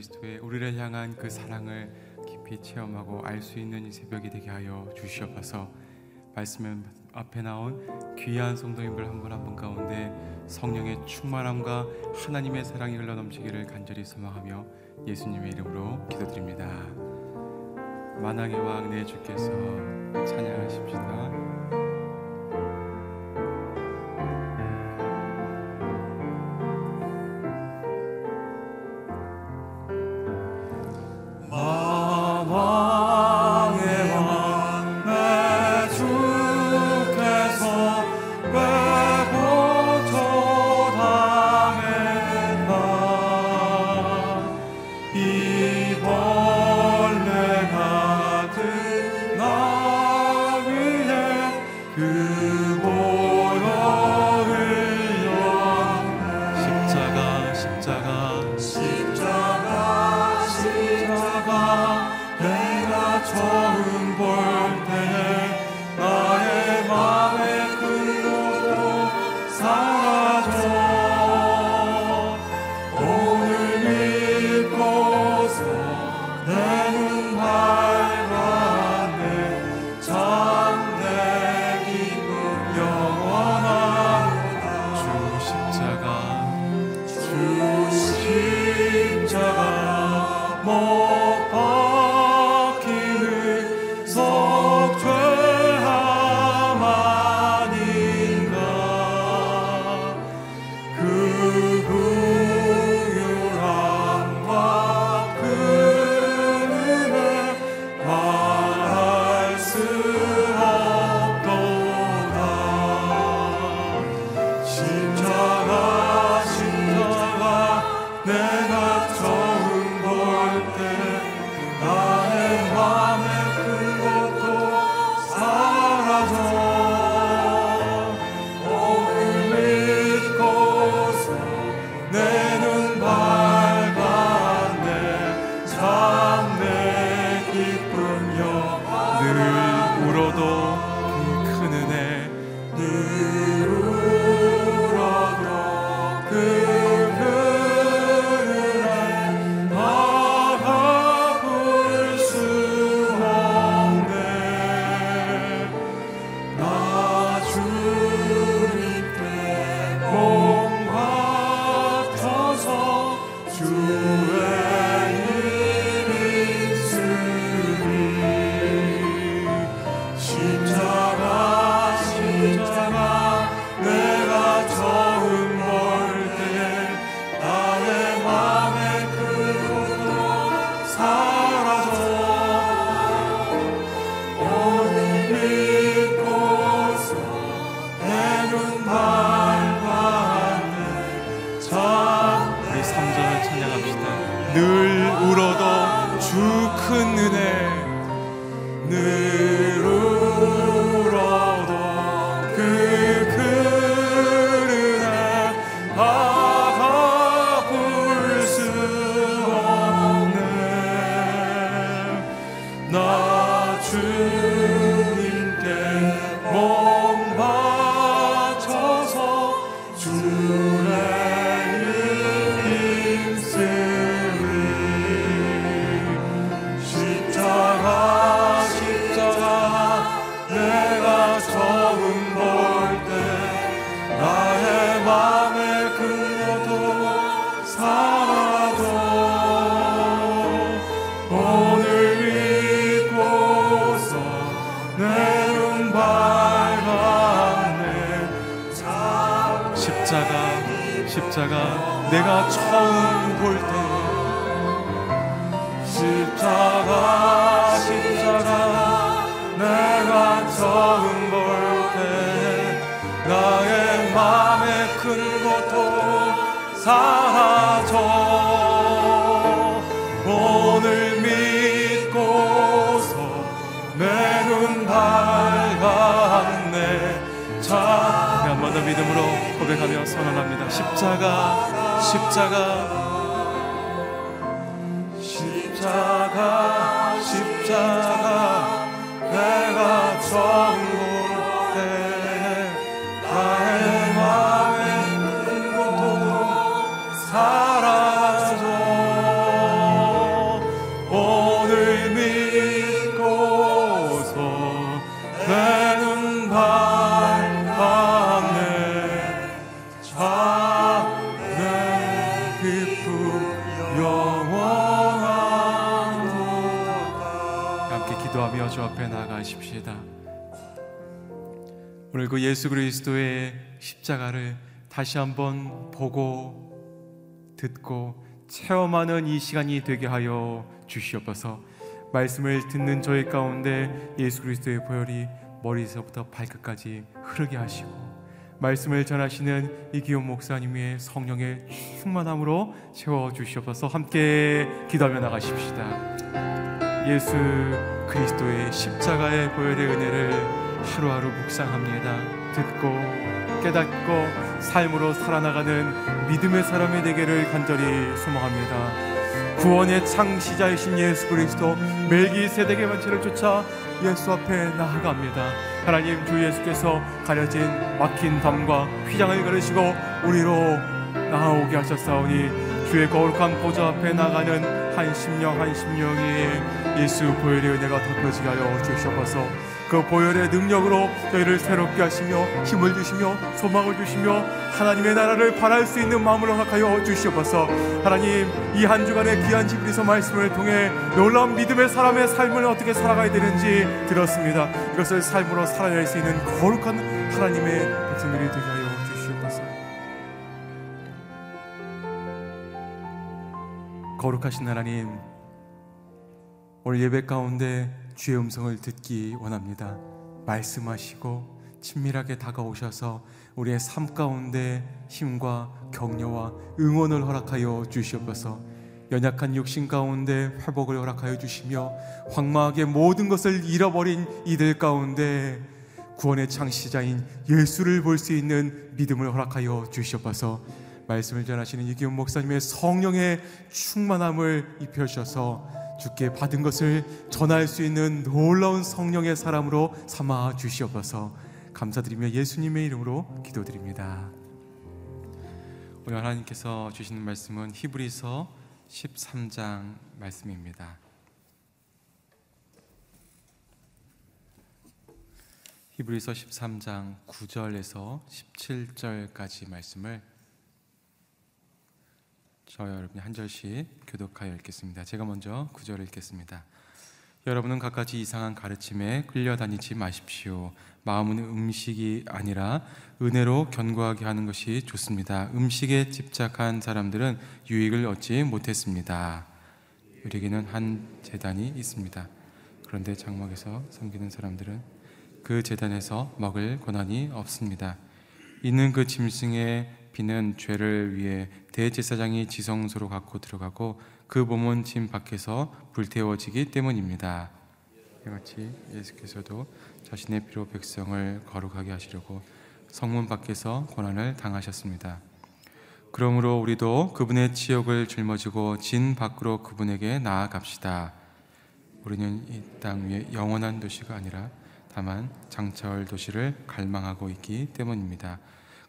그리스도의 우리를 향한 그 사랑을 깊이 체험하고 알 수 있는 이 새벽이 되게 하여 주시옵소서. 말씀 앞에 나온 귀한 성도님들 한 분 한 분 가운데 성령의 충만함과 하나님의 사랑이 흘러 넘치기를 간절히 소망하며 예수님의 이름으로 기도드립니다. 만왕의 왕내 주께서 찬양하십시다. 십자가 내가 처음 볼 때. 십자가 십자가 내가 처음 볼 때. 나의 마음의 큰 고통 사라져. 오늘 믿고서 내 눈 밝았네. 자, 한번 더 믿음으로 고백하며 선언합니다. 십자가, 십자가, 십자가, 십자가, 내가 정볼 때 나의 마음의 끈도 사라져 오늘 믿고서 내눈 바. 가십시다. 오늘 그 예수 그리스도의 십자가를 다시 한번 보고 듣고 체험하는 이 시간이 되게 하여 주시옵소서. 말씀을 듣는 저희 가운데 예수 그리스도의 보혈이 머리에서부터 발끝까지 흐르게 하시고 말씀을 전하시는 이기용 목사님의 성령의 충만함으로 채워 주시옵소서. 함께 기도하며 나가십시다. 예수 그리스도의 십자가의 보혈의 은혜를 하루하루 묵상합니다. 듣고 깨닫고 삶으로 살아나가는 믿음의 사람이 되기를 간절히 소망합니다. 구원의 창시자이신 예수 그리스도 멜기세덱의 원체를 쫓아 예수 앞에 나아갑니다. 하나님 주 예수께서 가려진 막힌 담과 휘장을 가르시고 우리로 나아오게 하셨사오니 주의 거룩한 보좌 앞에 나가는 한 심령 한 심령이 예수 보혈의 은혜가 덮여지게 하여 주시옵소서. 그 보혈의 능력으로 저희를 새롭게 하시며 힘을 주시며 소망을 주시며 하나님의 나라를 바랄 수 있는 마음을 허락하여 주시옵소서. 하나님 이 한 주간의 귀한 집에서 말씀을 통해 놀라운 믿음의 사람의 삶을 어떻게 살아가야 되는지 들었습니다. 이것을 삶으로 살아낼 수 있는 거룩한 하나님의 백성들이 되게 하여 거룩하신 하나님 오늘 예배 가운데 주의 음성을 듣기 원합니다. 말씀하시고 친밀하게 다가오셔서 우리의 삶 가운데 힘과 격려와 응원을 허락하여 주시옵소서. 연약한 육신 가운데 회복을 허락하여 주시며 황망하게 모든 것을 잃어버린 이들 가운데 구원의 창시자인 예수를 볼 수 있는 믿음을 허락하여 주시옵소서. 말씀을 전하시는 이기훈 목사님의 성령의 충만함을 입혀 주셔서 주께 받은 것을 전할 수 있는 놀라운 성령의 사람으로 삼아 주시옵소서. 감사드리며 예수님의 이름으로 기도드립니다. 오늘 하나님께서 주시는 말씀은 히브리서 13장 말씀입니다. 히브리서 13장 9절에서 17절까지 말씀을 저 여러분이 한 절씩 교독하여 읽겠습니다. 제가 먼저 구절을 읽겠습니다. 여러분은 갖가지 이상한 가르침에 끌려다니지 마십시오. 마음은 음식이 아니라 은혜로 견고하게 하는 것이 좋습니다. 음식에 집착한 사람들은 유익을 얻지 못했습니다. 우리에게는 한 재단이 있습니다. 그런데 장막에서 섬기는 사람들은 그 재단에서 먹을 권한이 없습니다. 있는 그 짐승의 피는 죄를 위해 대제사장이 지성소로 갖고 들어가고 그 몸은 짐 밖에서 불태워지기 때문입니다. 이같이 예수께서도 자신의 피로 백성을 거룩하게 하시려고 성문 밖에서 고난을 당하셨습니다. 그러므로 우리도 그분의 치욕을 짊어지고 진 밖으로 그분에게 나아갑시다. 우리는 이 땅 위에 영원한 도시가 아니라 다만 장차올 도시를 갈망하고 있기 때문입니다.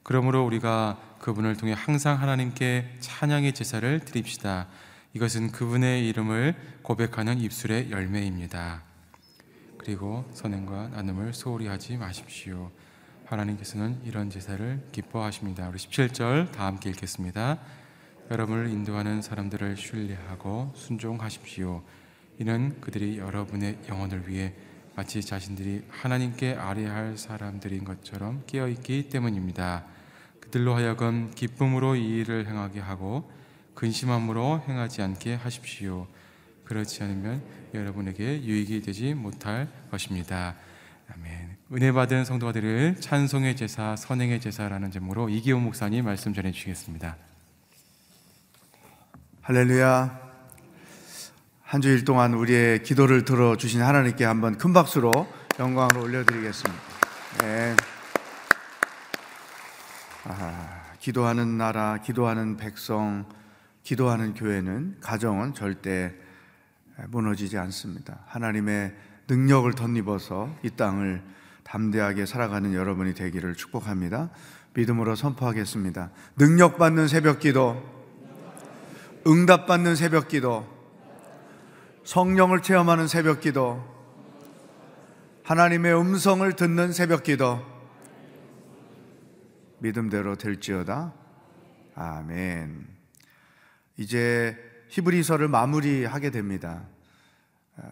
그러므로 우리가 그분을 통해 항상 하나님께 찬양의 제사를 드립시다. 이것은 그분의 이름을 고백하는 입술의 열매입니다. 그리고 선행과 나눔을 소홀히 하지 마십시오. 하나님께서는 이런 제사를 기뻐하십니다. 우리 17절 다 함께 읽겠습니다. 여러분을 인도하는 사람들을 신뢰하고 순종하십시오. 이는 그들이 여러분의 영혼을 위해 마치 자신들이 하나님께 아뢰할 사람들인 것처럼 깨어 있기 때문입니다. 그들로 하여금 기쁨으로 이 일을 행하게 하고 근심함으로 행하지 않게 하십시오. 그렇지 않으면 여러분에게 유익이 되지 못할 것입니다. 아멘. 은혜 받은 성도가 될 찬송의 제사, 선행의 제사라는 제목으로 이기호 목사님 말씀 전해 주시겠습니다. 할렐루야. 한 주일 동안 우리의 기도를 들어주신 하나님께 한번 큰 박수로 영광을 올려드리겠습니다. 네. 아, 기도하는 나라, 기도하는 백성, 기도하는 교회는 가정은 절대 무너지지 않습니다. 하나님의 능력을 덧입어서 이 땅을 담대하게 살아가는 여러분이 되기를 축복합니다. 믿음으로 선포하겠습니다. 능력받는 새벽 기도, 응답받는 새벽 기도, 성령을 체험하는 새벽 기도, 하나님의 음성을 듣는 새벽 기도, 믿음대로 될지어다. 아멘. 이제 히브리서를 마무리하게 됩니다. 아,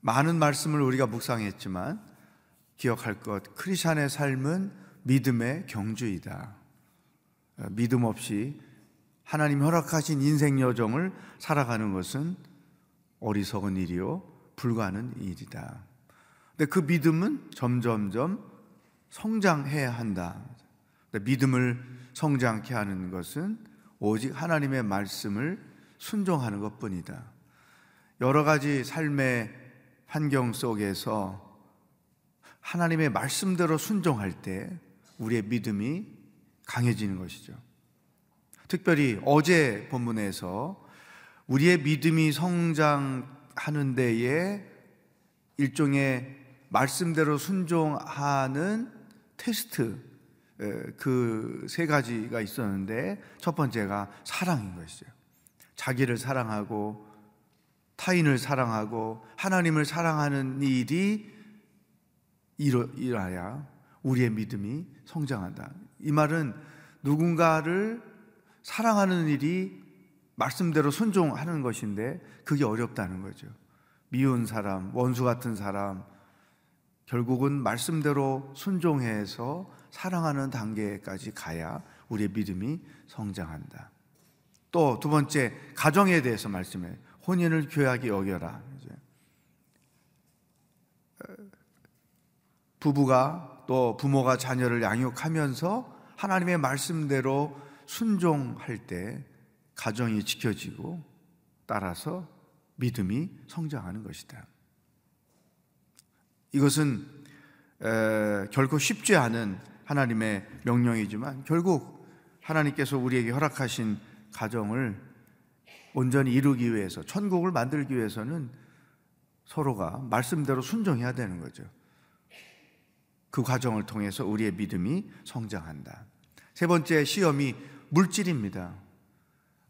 많은 말씀을 우리가 묵상했지만 기억할 것 크리스천의 삶은 믿음의 경주이다. 어, 믿음 없이 하나님 허락하신 인생 여정을 살아가는 것은 어리석은 일이요 불가는 일이다. 근데 그 믿음은 점점점 성장해야 한다. 믿음을 성장케 하는 것은 오직 하나님의 말씀을 순종하는 것 뿐이다. 여러 가지 삶의 환경 속에서 하나님의 말씀대로 순종할 때 우리의 믿음이 강해지는 것이죠. 특별히 어제 본문에서 우리의 믿음이 성장하는 데에 일종의 말씀대로 순종하는 테스트 그 세 가지가 있었는데 첫 번째가 사랑인 것이죠. 자기를 사랑하고 타인을 사랑하고 하나님을 사랑하는 일이 일어야 우리의 믿음이 성장한다. 이 말은 누군가를 사랑하는 일이 말씀대로 순종하는 것인데 그게 어렵다는 거죠. 미운 사람, 원수 같은 사람, 결국은 말씀대로 순종해서 사랑하는 단계까지 가야 우리의 믿음이 성장한다. 또 두 번째, 가정에 대해서 말씀해. 혼인을 교약이 여겨라. 부부가 또 부모가 자녀를 양육하면서 하나님의 말씀대로 순종할 때 가정이 지켜지고 따라서 믿음이 성장하는 것이다. 이것은 에, 결코 쉽지 않은 하나님의 명령이지만 결국 하나님께서 우리에게 허락하신 가정을 온전히 이루기 위해서 천국을 만들기 위해서는 서로가 말씀대로 순종해야 되는 거죠. 그 과정을 통해서 우리의 믿음이 성장한다. 세 번째 시험이 물질입니다.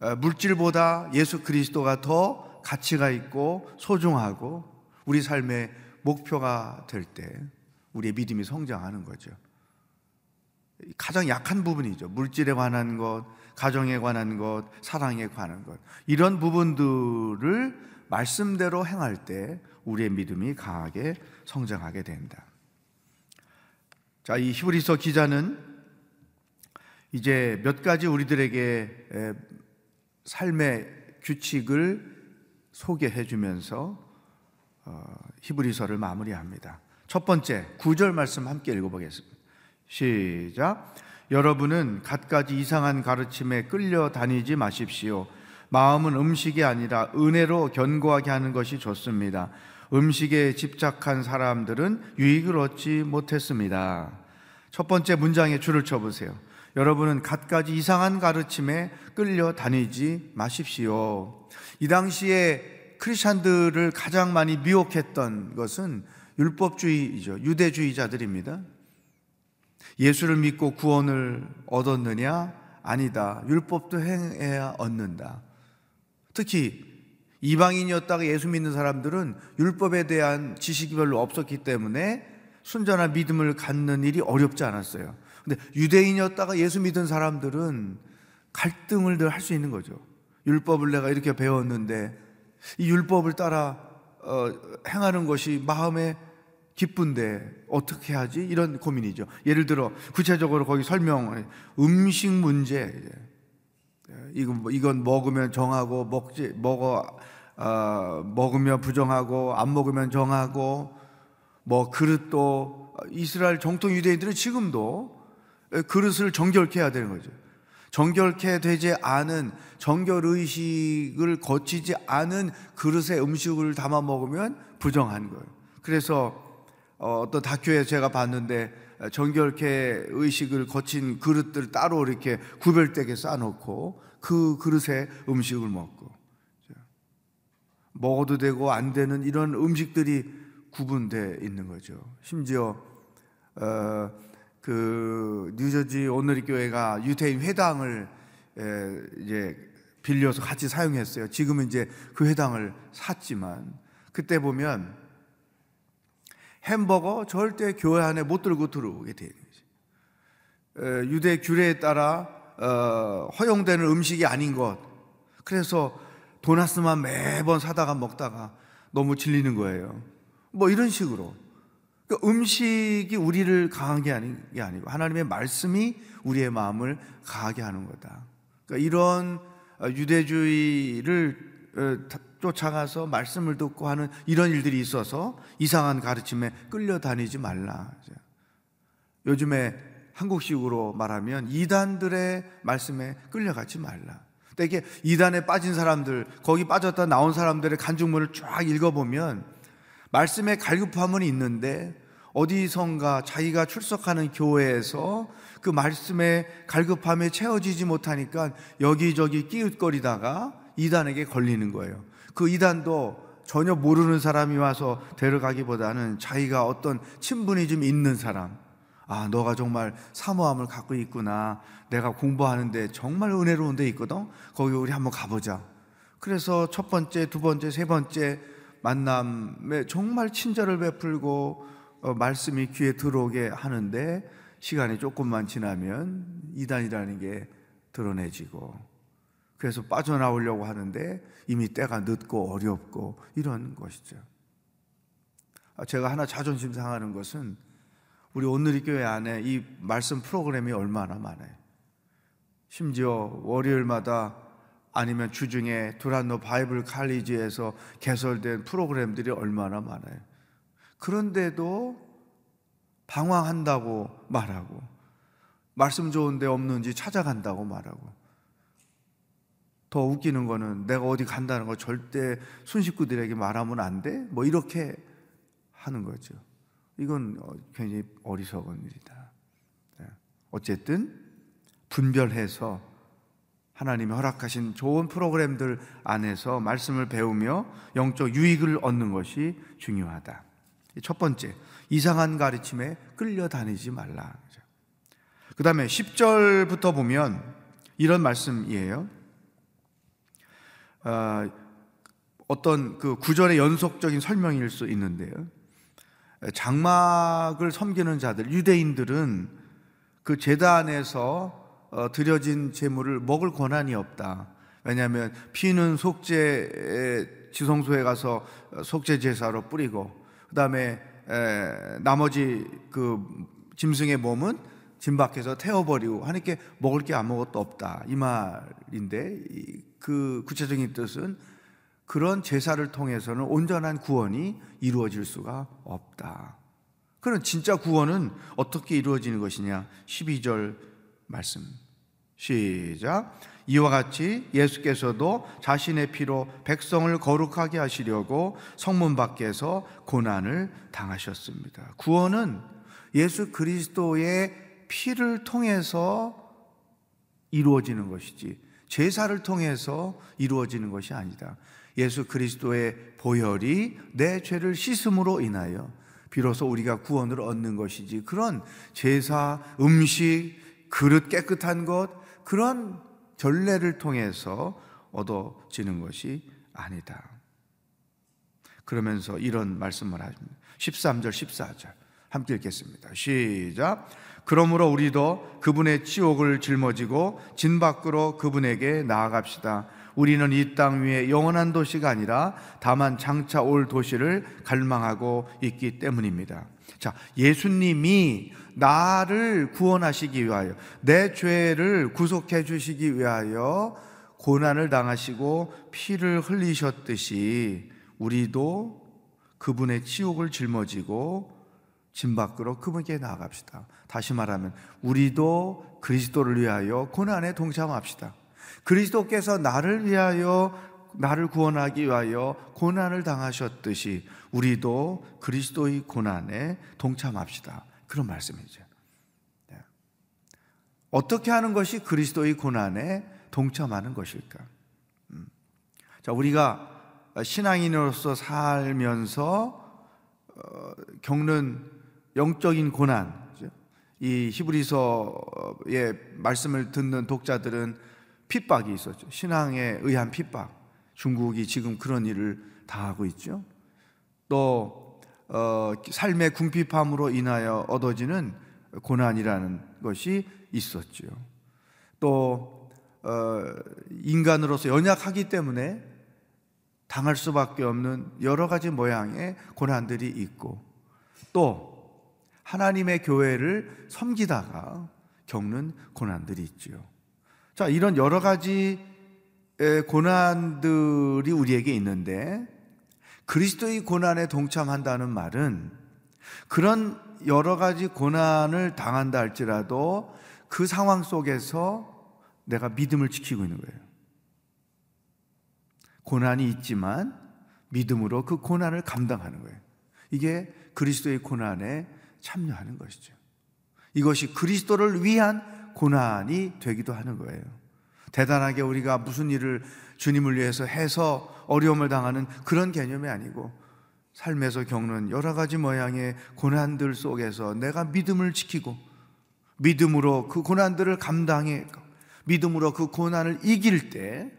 어, 물질보다 예수 그리스도가 더 가치가 있고 소중하고 우리 삶의 목표가 될 때 우리의 믿음이 성장하는 거죠. 가장 약한 부분이죠. 물질에 관한 것, 가정에 관한 것, 사랑에 관한 것. 이런 부분들을 말씀대로 행할 때 우리의 믿음이 강하게 성장하게 된다. 자, 이 히브리서 기자는 이제 몇 가지 우리들에게 삶의 규칙을 소개해 주면서 어, 히브리서를 마무리합니다. 첫 번째, 구절 말씀 함께 읽어보겠습니다. 시작. 여러분은 갖가지 이상한 가르침에 끌려 다니지 마십시오. 마음은 음식이 아니라 은혜로 견고하게 하는 것이 좋습니다. 음식에 집착한 사람들은 유익을 얻지 못했습니다. 첫 번째 문장에 줄을 쳐보세요. 여러분은 갖가지 이상한 가르침에 끌려 다니지 마십시오. 이 당시에 크리스천들을 가장 많이 미혹했던 것은 율법주의이죠. 유대주의자들입니다. 예수를 믿고 구원을 얻었느냐? 아니다. 율법도 행해야 얻는다. 특히 이방인이었다가 예수 믿는 사람들은 율법에 대한 지식이 별로 없었기 때문에 순전한 믿음을 갖는 일이 어렵지 않았어요. 근데 유대인이었다가 예수 믿은 사람들은 갈등을 늘 할 수 있는 거죠. 율법을 내가 이렇게 배웠는데 이 율법을 따라 어, 행하는 것이 마음에 기쁜데 어떻게 하지? 이런 고민이죠. 예를 들어 구체적으로 거기 설명 음식 문제 이건 뭐, 이건 먹으면 정하고 먹지 먹어 어, 먹으면 부정하고 안 먹으면 정하고 뭐 그릇도 이스라엘 정통 유대인들은 지금도 그릇을 정결케 해야 되는 거죠. 정결케 되지 않은 정결 의식을 거치지 않은 그릇에 음식을 담아 먹으면 부정한 거예요. 그래서 어, 어떤 다큐에 제가 봤는데 정결케 의식을 거친 그릇들 따로 이렇게 구별되게 쌓아놓고 그 그릇에 음식을 먹고 먹어도 되고 안 되는 이런 음식들이 구분돼 있는 거죠. 심지어 어, 그 뉴저지 오늘리 교회가 유태인 회당을 에, 이제 빌려서 같이 사용했어요. 지금은 이제 그 회당을 샀지만 그때 보면 햄버거 절대 교회 안에 못 들고 들어오게 되는 거죠. 유대 규례에 따라 어, 허용되는 음식이 아닌 것. 그래서 도나스만 매번 사다가 먹다가 너무 질리는 거예요. 뭐 이런 식으로. 그러니까 음식이 우리를 강하게 하는 게 아니고 하나님의 말씀이 우리의 마음을 강하게 하는 거다. 그러니까 이런 유대주의를 어, 쫓아가서 말씀을 듣고 하는 이런 일들이 있어서 이상한 가르침에 끌려다니지 말라. 요즘에 한국식으로 말하면 이단들의 말씀에 끌려가지 말라. 이게 이단에 빠진 사람들, 거기 빠졌다 나온 사람들의 간증문을 쫙 읽어보면 말씀에 갈급함은 있는데 어디선가 자기가 출석하는 교회에서 그 말씀에 갈급함에 채워지지 못하니까 여기저기 끼웃거리다가 이단에게 걸리는 거예요. 그 이단도 전혀 모르는 사람이 와서 데려가기보다는 자기가 어떤 친분이 좀 있는 사람, 아, 너가 정말 사모함을 갖고 있구나. 내가 공부하는데 정말 은혜로운 데 있거든. 거기 우리 한번 가보자. 그래서 첫 번째, 두 번째, 세 번째 만남에 정말 친절을 베풀고 어, 말씀이 귀에 들어오게 하는데 시간이 조금만 지나면 이단이라는 게 드러내지고 그래서 빠져나오려고 하는데 이미 때가 늦고 어렵고 이런 것이죠. 아, 제가 하나 자존심 상하는 것은 우리 오늘의 교회 안에 이 말씀 프로그램이 얼마나 많아요. 심지어 월요일마다 아니면 주중에 두란노 바이블 칼리지에서 개설된 프로그램들이 얼마나 많아요. 그런데도 방황한다고 말하고 말씀 좋은데 없는지 찾아간다고 말하고 더 웃기는 거는 내가 어디 간다는 거 절대 순식구들에게 말하면 안 돼? 뭐 이렇게 하는 거죠. 이건 어, 굉장히 어리석은 일이다. 네. 어쨌든 분별해서 하나님이 허락하신 좋은 프로그램들 안에서 말씀을 배우며 영적 유익을 얻는 것이 중요하다. 첫 번째, 이상한 가르침에 끌려다니지 말라. 그 다음에 10절부터 보면 이런 말씀이에요. 어, 어떤 그 구절의 연속적인 설명일 수 있는데요. 장막을 섬기는 자들, 유대인들은 그 재단에서 어, 드려진 제물을 먹을 권한이 없다. 왜냐하면 피는 속죄 지성소에 가서 속죄 제사로 뿌리고 그 다음에 나머지 그 짐승의 몸은 짐 밖에서 태워버리고 하니까 먹을 게 아무것도 없다 이 말인데 그 구체적인 뜻은 그런 제사를 통해서는 온전한 구원이 이루어질 수가 없다. 그럼 진짜 구원은 어떻게 이루어지는 것이냐? 12절 말씀. 시작. 이와 같이 예수께서도 자신의 피로 백성을 거룩하게 하시려고 성문 밖에서 고난을 당하셨습니다. 구원은 예수 그리스도의 피를 통해서 이루어지는 것이지 제사를 통해서 이루어지는 것이 아니다. 예수 그리스도의 보혈이 내 죄를 씻음으로 인하여 비로소 우리가 구원을 얻는 것이지 그런 제사, 음식, 그릇 깨끗한 것 그런 전례를 통해서 얻어지는 것이 아니다. 그러면서 이런 말씀을 하십니다. 13절, 14절. 함께 읽겠습니다. 시작. 그러므로 우리도 그분의 치욕을 짊어지고 진 밖으로 그분에게 나아갑시다. 우리는 이 땅 위에 영원한 도시가 아니라 다만 장차 올 도시를 갈망하고 있기 때문입니다. 자, 예수님이 나를 구원하시기 위하여 내 죄를 구속해 주시기 위하여 고난을 당하시고 피를 흘리셨듯이 우리도 그분의 치욕을 짊어지고 진 밖으로 그분께 나아갑시다. 다시 말하면 우리도 그리스도를 위하여 고난에 동참합시다. 그리스도께서 나를 위하여 나를 구원하기 위하여 고난을 당하셨듯이 우리도 그리스도의 고난에 동참합시다. 그런 말씀이죠. 네. 어떻게 하는 것이 그리스도의 고난에 동참하는 것일까? 음. 자, 우리가 신앙인으로서 살면서 어, 겪는 영적인 고난, 이 히브리서의 말씀을 듣는 독자들은 핍박이 있었죠. 신앙에 의한 핍박. 중국이 지금 그런 일을 당하고 있죠. 또 어, 삶의 궁핍함으로 인하여 얻어지는 고난이라는 것이 있었죠. 또 어, 인간으로서 연약하기 때문에 당할 수밖에 없는 여러 가지 모양의 고난들이 있고 또 하나님의 교회를 섬기다가 겪는 고난들이 있지요. 자, 이런 여러 가지 고난들이 우리에게 있는데 그리스도의 고난에 동참한다는 말은 그런 여러 가지 고난을 당한다 할지라도 그 상황 속에서 내가 믿음을 지키고 있는 거예요. 고난이 있지만 믿음으로 그 고난을 감당하는 거예요. 이게 그리스도의 고난에 참여하는 것이죠. 이것이 그리스도를 위한 고난이 되기도 하는 거예요. 대단하게 우리가 무슨 일을 주님을 위해서 해서 어려움을 당하는 그런 개념이 아니고 삶에서 겪는 여러 가지 모양의 고난들 속에서 내가 믿음을 지키고 믿음으로 그 고난들을 감당해 믿음으로 그 고난을 이길 때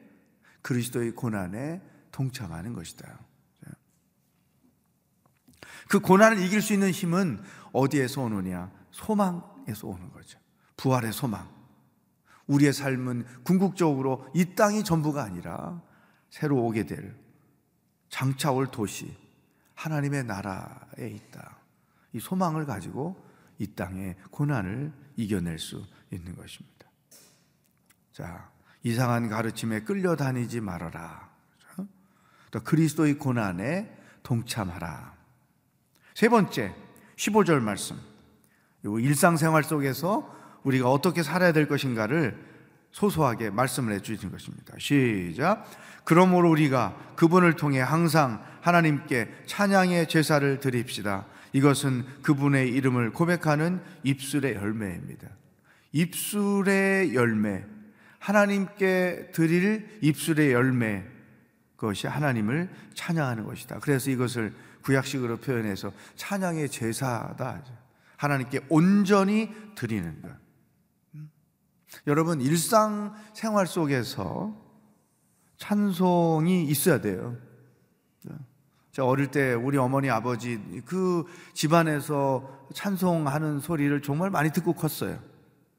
그리스도의 고난에 동참하는 것이다. 그 고난을 이길 수 있는 힘은 어디에서 오느냐? 소망에서 오는 거죠. 부활의 소망. 우리의 삶은 궁극적으로 이 땅이 전부가 아니라 새로 오게 될 장차 올 도시 하나님의 나라에 있다. 이 소망을 가지고 이 땅의 고난을 이겨낼 수 있는 것입니다. 자, 이상한 가르침에 끌려다니지 말아라. 또 그리스도의 고난에 동참하라. 세 번째, 15절 말씀. 일상생활 속에서 우리가 어떻게 살아야 될 것인가를 소소하게 말씀을 해 주신 것입니다. 시작. 그러므로 우리가 그분을 통해 항상 하나님께 찬양의 제사를 드립시다. 이것은 그분의 이름을 고백하는 입술의 열매입니다. 입술의 열매. 하나님께 드릴 입술의 열매. 그것이 하나님을 찬양하는 것이다. 그래서 이것을 구약식으로 표현해서 찬양의 제사다. 하나님께 온전히 드리는 것. 음? 여러분, 일상 생활 속에서 찬송이 있어야 돼요. 제가 어릴 때 우리 어머니 아버지 그 집안에서 찬송하는 소리를 정말 많이 듣고 컸어요.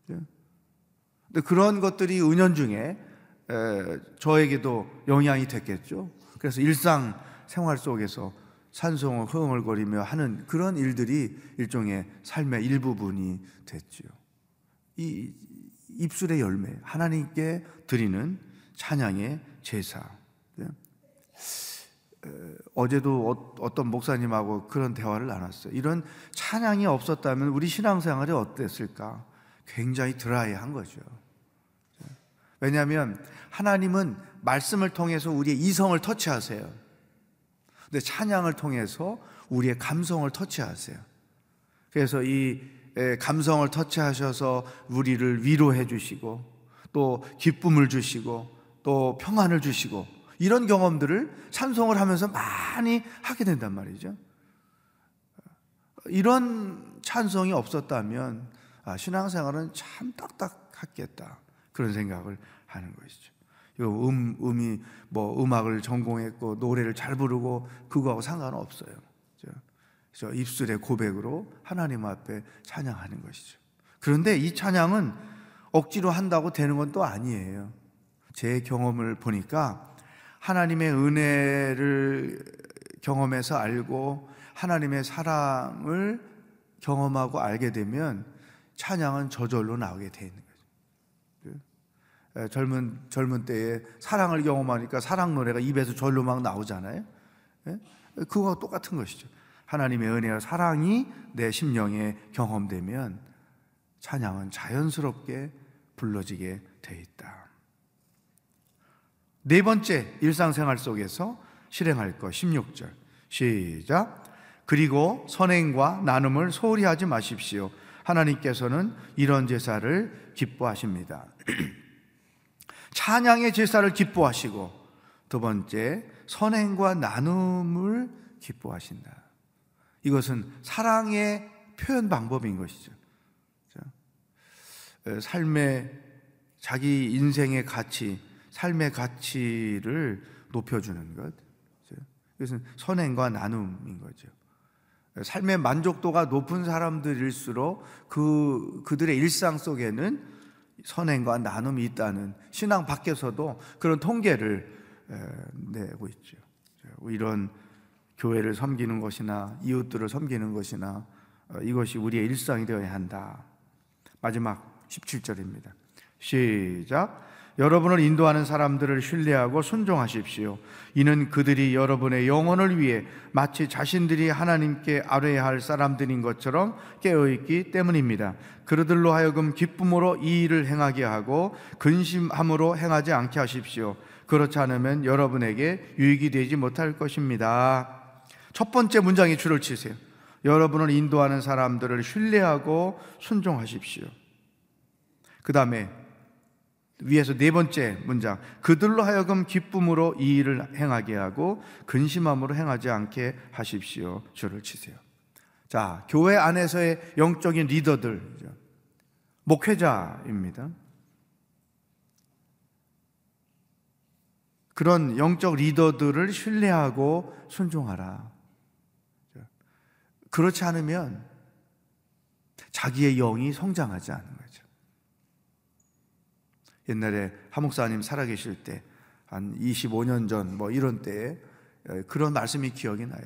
근데 그런 것들이 은연중에 저에게도 영향이 됐겠죠. 그래서 일상 생활 속에서 찬송을 흥얼거리며 하는 그런 일들이 일종의 삶의 일부분이 됐지요. 이 입술의 열매, 하나님께 드리는 찬양의 제사. 네? 어제도 어, 어떤 목사님하고 그런 대화를 나눴어요. 이런 찬양이 없었다면 우리 신앙생활이 어땠을까? 굉장히 드라이한 거죠. 왜냐하면 하나님은 말씀을 통해서 우리의 이성을 터치하세요. 근데 찬양을 통해서 우리의 감성을 터치하세요. 그래서 이 감성을 터치하셔서 우리를 위로해 주시고 또 기쁨을 주시고 또 평안을 주시고 이런 경험들을 찬송을 하면서 많이 하게 된단 말이죠. 이런 찬송이 없었다면 아, 신앙생활은 참 딱딱했겠다 그런 생각을 하는 것이죠. 음, 음이 뭐 음악을 전공했고 노래를 잘 부르고 그거하고 상관없어요. 저 입술의 고백으로 하나님 앞에 찬양하는 것이죠. 그런데 이 찬양은 억지로 한다고 되는 건 또 아니에요. 제 경험을 보니까 하나님의 은혜를 경험해서 알고 하나님의 사랑을 경험하고 알게 되면 찬양은 저절로 나오게 되는 거예요. 젊은 젊은 때에 사랑을 경험하니까 사랑 노래가 입에서 절로 막 나오잖아요. 그거와 똑같은 것이죠. 하나님의 은혜와 사랑이 내 심령에 경험되면 찬양은 자연스럽게 불러지게 돼 있다. 네 번째 일상생활 속에서 실행할 것 16절 시작 그리고 선행과 나눔을 소홀히 하지 마십시오. 하나님께서는 이런 제사를 기뻐하십니다. 찬양의 제사를 기뻐하시고 두 번째 선행과 나눔을 기뻐하신다. 이것은 사랑의 표현 방법인 것이죠. 삶의 자기 인생의 가치, 삶의 가치를 높여주는 것. 이것은 선행과 나눔인 거죠. 삶의 만족도가 높은 사람들일수록 그 그들의 일상 속에는 선행과 나눔이 있다는 신앙 밖에서도 그런 통계를 내고 있죠. 이런 교회를 섬기는 것이나 이웃들을 섬기는 것이나 어, 이것이 우리의 일상이 되어야 한다. 마지막 17절입니다. 시작. 여러분을 인도하는 사람들을 신뢰하고 순종하십시오. 이는 그들이 여러분의 영혼을 위해 마치 자신들이 하나님께 아뢰야 할 사람들인 것처럼 깨어있기 때문입니다. 그들로 하여금 기쁨으로 이 일을 행하게 하고 근심함으로 행하지 않게 하십시오. 그렇지 않으면 여러분에게 유익이 되지 못할 것입니다. 첫 번째 문장에 줄을 치세요. 여러분을 인도하는 사람들을 신뢰하고 순종하십시오. 그 다음에 위에서 네 번째 문장 그들로 하여금 기쁨으로 이 일을 행하게 하고 근심함으로 행하지 않게 하십시오. 줄을 치세요. 자, 교회 안에서의 영적인 리더들 목회자입니다. 그런 영적 리더들을 신뢰하고 순종하라. 그렇지 않으면 자기의 영이 성장하지 않는 거죠. 옛날에 하목사님 살아계실 때, 한 25년 전, 뭐 이런 때에 그런 말씀이 기억이 나요.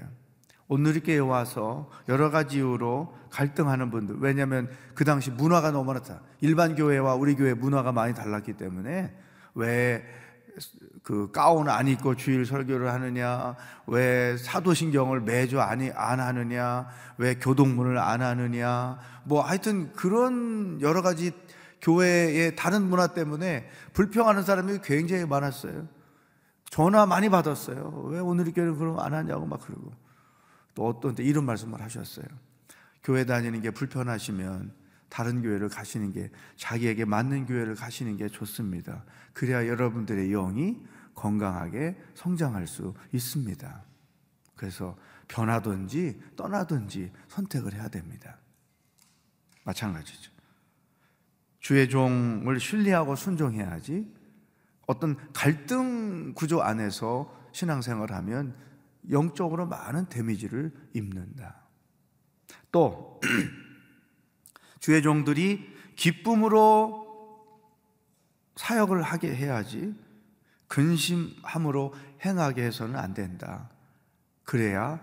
오늘리교회 와서 여러 가지 이유로 갈등하는 분들, 왜냐하면 그 당시 문화가 너무 많았다. 일반 교회와 우리 교회 문화가 많이 달랐기 때문에 왜 그 가운 안 입고 주일 설교를 하느냐, 왜 사도신경을 매주 안, 안 하느냐, 왜 교동문을 안 하느냐, 뭐 하여튼 그런 여러 가지 교회의 다른 문화 때문에 불평하는 사람이 굉장히 많았어요. 전화 많이 받았어요. 왜 오늘 이 교회는 그럼 안 하냐고 막 그러고. 또 어떤 때 이런 말씀을 하셨어요. 교회 다니는 게 불편하시면 다른 교회를 가시는 게 자기에게 맞는 교회를 가시는 게 좋습니다. 그래야 여러분들의 영이 건강하게 성장할 수 있습니다. 그래서 변하든지 떠나든지 선택을 해야 됩니다. 마찬가지죠. 주의 종을 신뢰하고 순종해야지 어떤 갈등 구조 안에서 신앙생활을 하면 영적으로 많은 데미지를 입는다. 또 주의 종들이 기쁨으로 사역을 하게 해야지 근심함으로 행하게 해서는 안 된다. 그래야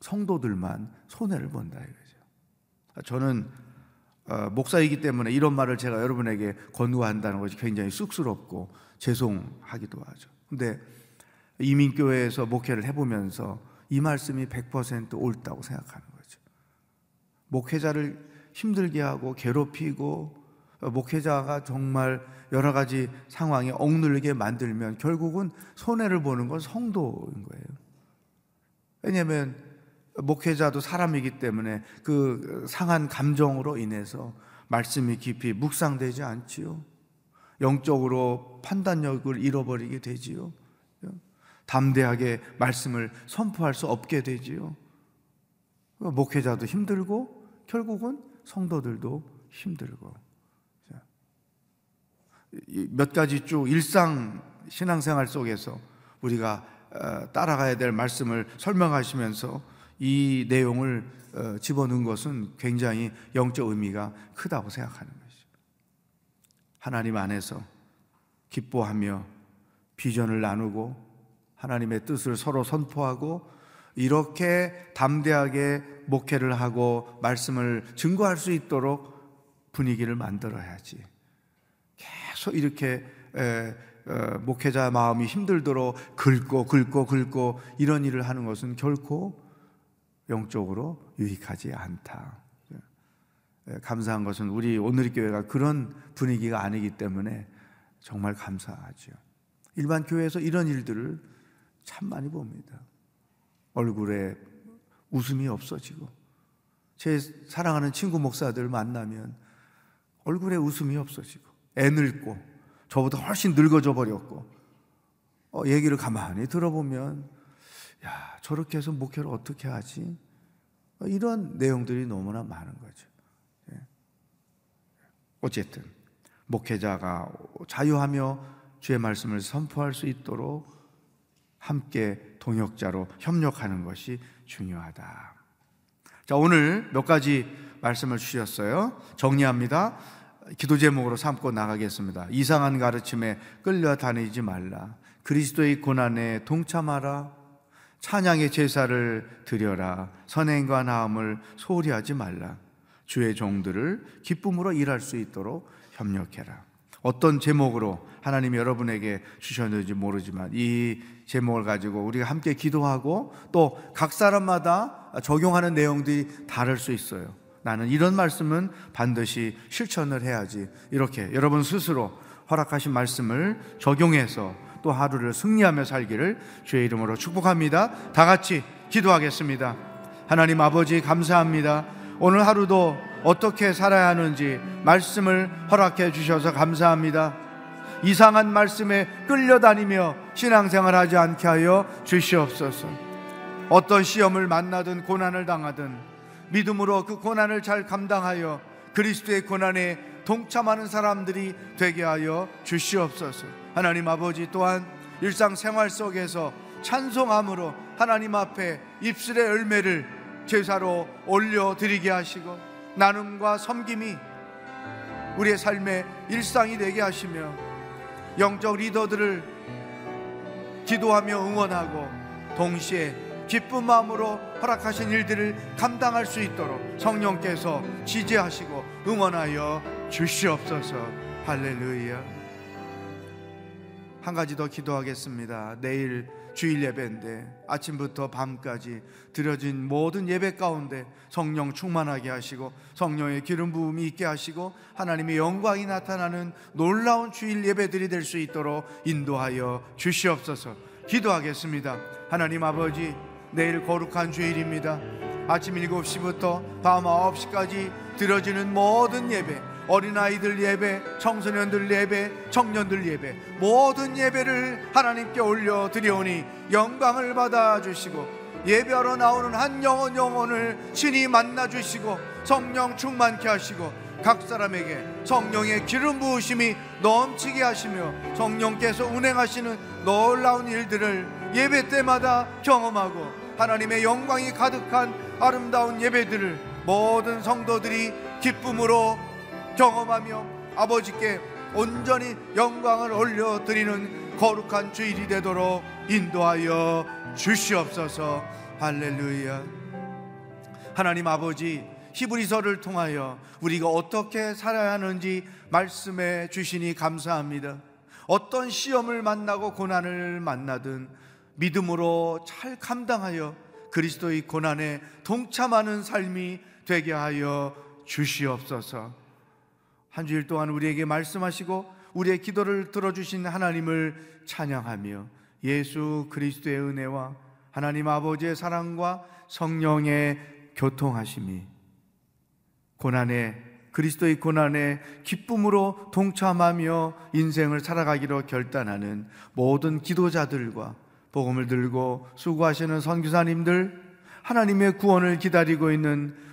성도들만 손해를 본다 이거죠. 저는 어, 목사이기 때문에 이런 말을 제가 여러분에게 권유한다는 것이 굉장히 쑥스럽고 죄송하기도 하죠. 근데 이민교회에서 목회를 해보면서 이 말씀이 100% 옳다고 생각하는 거죠. 목회자를 힘들게 하고 괴롭히고 목회자가 정말 여러 가지 상황에 억눌리게 만들면 결국은 손해를 보는 건 성도인 거예요. 왜냐하면 목회자도 사람이기 때문에 그 상한 감정으로 인해서 말씀이 깊이 묵상되지 않지요. 영적으로 판단력을 잃어버리게 되지요. 담대하게 말씀을 선포할 수 없게 되지요. 목회자도 힘들고 결국은 성도들도 힘들고 몇 가지 쭉 일상 신앙생활 속에서 우리가 어, 따라가야 될 말씀을 설명하시면서 이 내용을 어, 집어넣은 것은 굉장히 영적 의미가 크다고 생각하는 것이죠. 하나님 안에서 기뻐하며 비전을 나누고 하나님의 뜻을 서로 선포하고 이렇게 담대하게 목회를 하고 말씀을 증거할 수 있도록 분위기를 만들어야지. 계속 이렇게 어, 목회자 마음이 힘들도록 긁고 긁고 긁고 이런 일을 하는 것은 결코 영적으로 유익하지 않다. 감사한 것은 우리 오늘 교회가 그런 분위기가 아니기 때문에 정말 감사하죠. 일반 교회에서 이런 일들을 참 많이 봅니다. 얼굴에 웃음이 없어지고 제 사랑하는 친구 목사들 만나면 얼굴에 웃음이 없어지고 애 늙고 저보다 훨씬 늙어져 버렸고 어, 얘기를 가만히 들어보면 야 저렇게 해서 목회를 어떻게 하지? 어, 이런 내용들이 너무나 많은 거죠. 예. 어쨌든 목회자가 자유하며 주의 말씀을 선포할 수 있도록 함께 동역자로 협력하는 것이 중요하다. 자, 오늘 몇 가지 말씀을 주셨어요. 정리합니다. 기도 제목으로 삼고 나가겠습니다. 이상한 가르침에 끌려다니지 말라. 그리스도의 고난에 동참하라. 찬양의 제사를 드려라. 선행과 나음을 소홀히 하지 말라. 주의 종들을 기쁨으로 일할 수 있도록 협력해라. 어떤 제목으로 하나님이 여러분에게 주셨는지 모르지만 이 제목을 가지고 우리가 함께 기도하고 또 각 사람마다 적용하는 내용들이 다를 수 있어요. 나는 이런 말씀은 반드시 실천을 해야지. 이렇게 여러분 스스로 허락하신 말씀을 적용해서 또 하루를 승리하며 살기를 주의 이름으로 축복합니다. 다 같이 기도하겠습니다. 하나님 아버지 감사합니다. 오늘 하루도 어떻게 살아야 하는지 말씀을 허락해 주셔서 감사합니다. 이상한 말씀에 끌려다니며 신앙생활 하지 않게 하여 주시옵소서. 어떤 시험을 만나든 고난을 당하든 믿음으로 그 고난을 잘 감당하여 그리스도의 고난에 동참하는 사람들이 되게 하여 주시옵소서. 하나님 아버지 또한 일상생활 속에서 찬송함으로 하나님 앞에 입술의 열매를 제사로 올려드리게 하시고 나눔과 섬김이 우리의 삶의 일상이 되게 하시며 영적 리더들을 기도하며 응원하고 동시에 기쁜 마음으로 허락하신 일들을 감당할 수 있도록 성령께서 지지하시고 응원하여 주시옵소서. 할렐루야 한 가지 더 기도하겠습니다. 내일 주일 예배인데 아침부터 밤까지 드려진 모든 예배 가운데 성령 충만하게 하시고 성령의 기름 부음이 있게 하시고 하나님의 영광이 나타나는 놀라운 주일 예배들이 될 수 있도록 인도하여 주시옵소서. 기도하겠습니다. 하나님 아버지 내일 거룩한 주일입니다. 아침 7시부터 밤 9시까지 드려지는 모든 예배, 어린아이들 예배, 청소년들 예배, 청년들 예배, 모든 예배를 하나님께 올려 드리오니 영광을 받아 주시고 예배하러 나오는 한 영혼 영혼을 친히 만나 주시고 성령 충만케 하시고 각 사람에게 성령의 기름 부으심이 넘치게 하시며 성령께서 운행하시는 놀라운 일들을 예배 때마다 경험하고 하나님의 영광이 가득한 아름다운 예배들을 모든 성도들이 기쁨으로 경험하며 아버지께 온전히 영광을 올려드리는 거룩한 주일이 되도록 인도하여 주시옵소서. 할렐루야. 하나님 아버지 히브리서를 통하여 우리가 어떻게 살아야 하는지 말씀해 주시니 감사합니다. 어떤 시험을 만나고 고난을 만나든 믿음으로 잘 감당하여 그리스도의 고난에 동참하는 삶이 되게 하여 주시옵소서. 한 주일 동안 우리에게 말씀하시고 우리의 기도를 들어주신 하나님을 찬양하며 예수 그리스도의 은혜와 하나님 아버지의 사랑과 성령의 교통하심이 고난에 그리스도의 고난에 기쁨으로 동참하며 인생을 살아가기로 결단하는 모든 기도자들과 복음을 들고 수고하시는 선교사님들 하나님의 구원을 기다리고 있는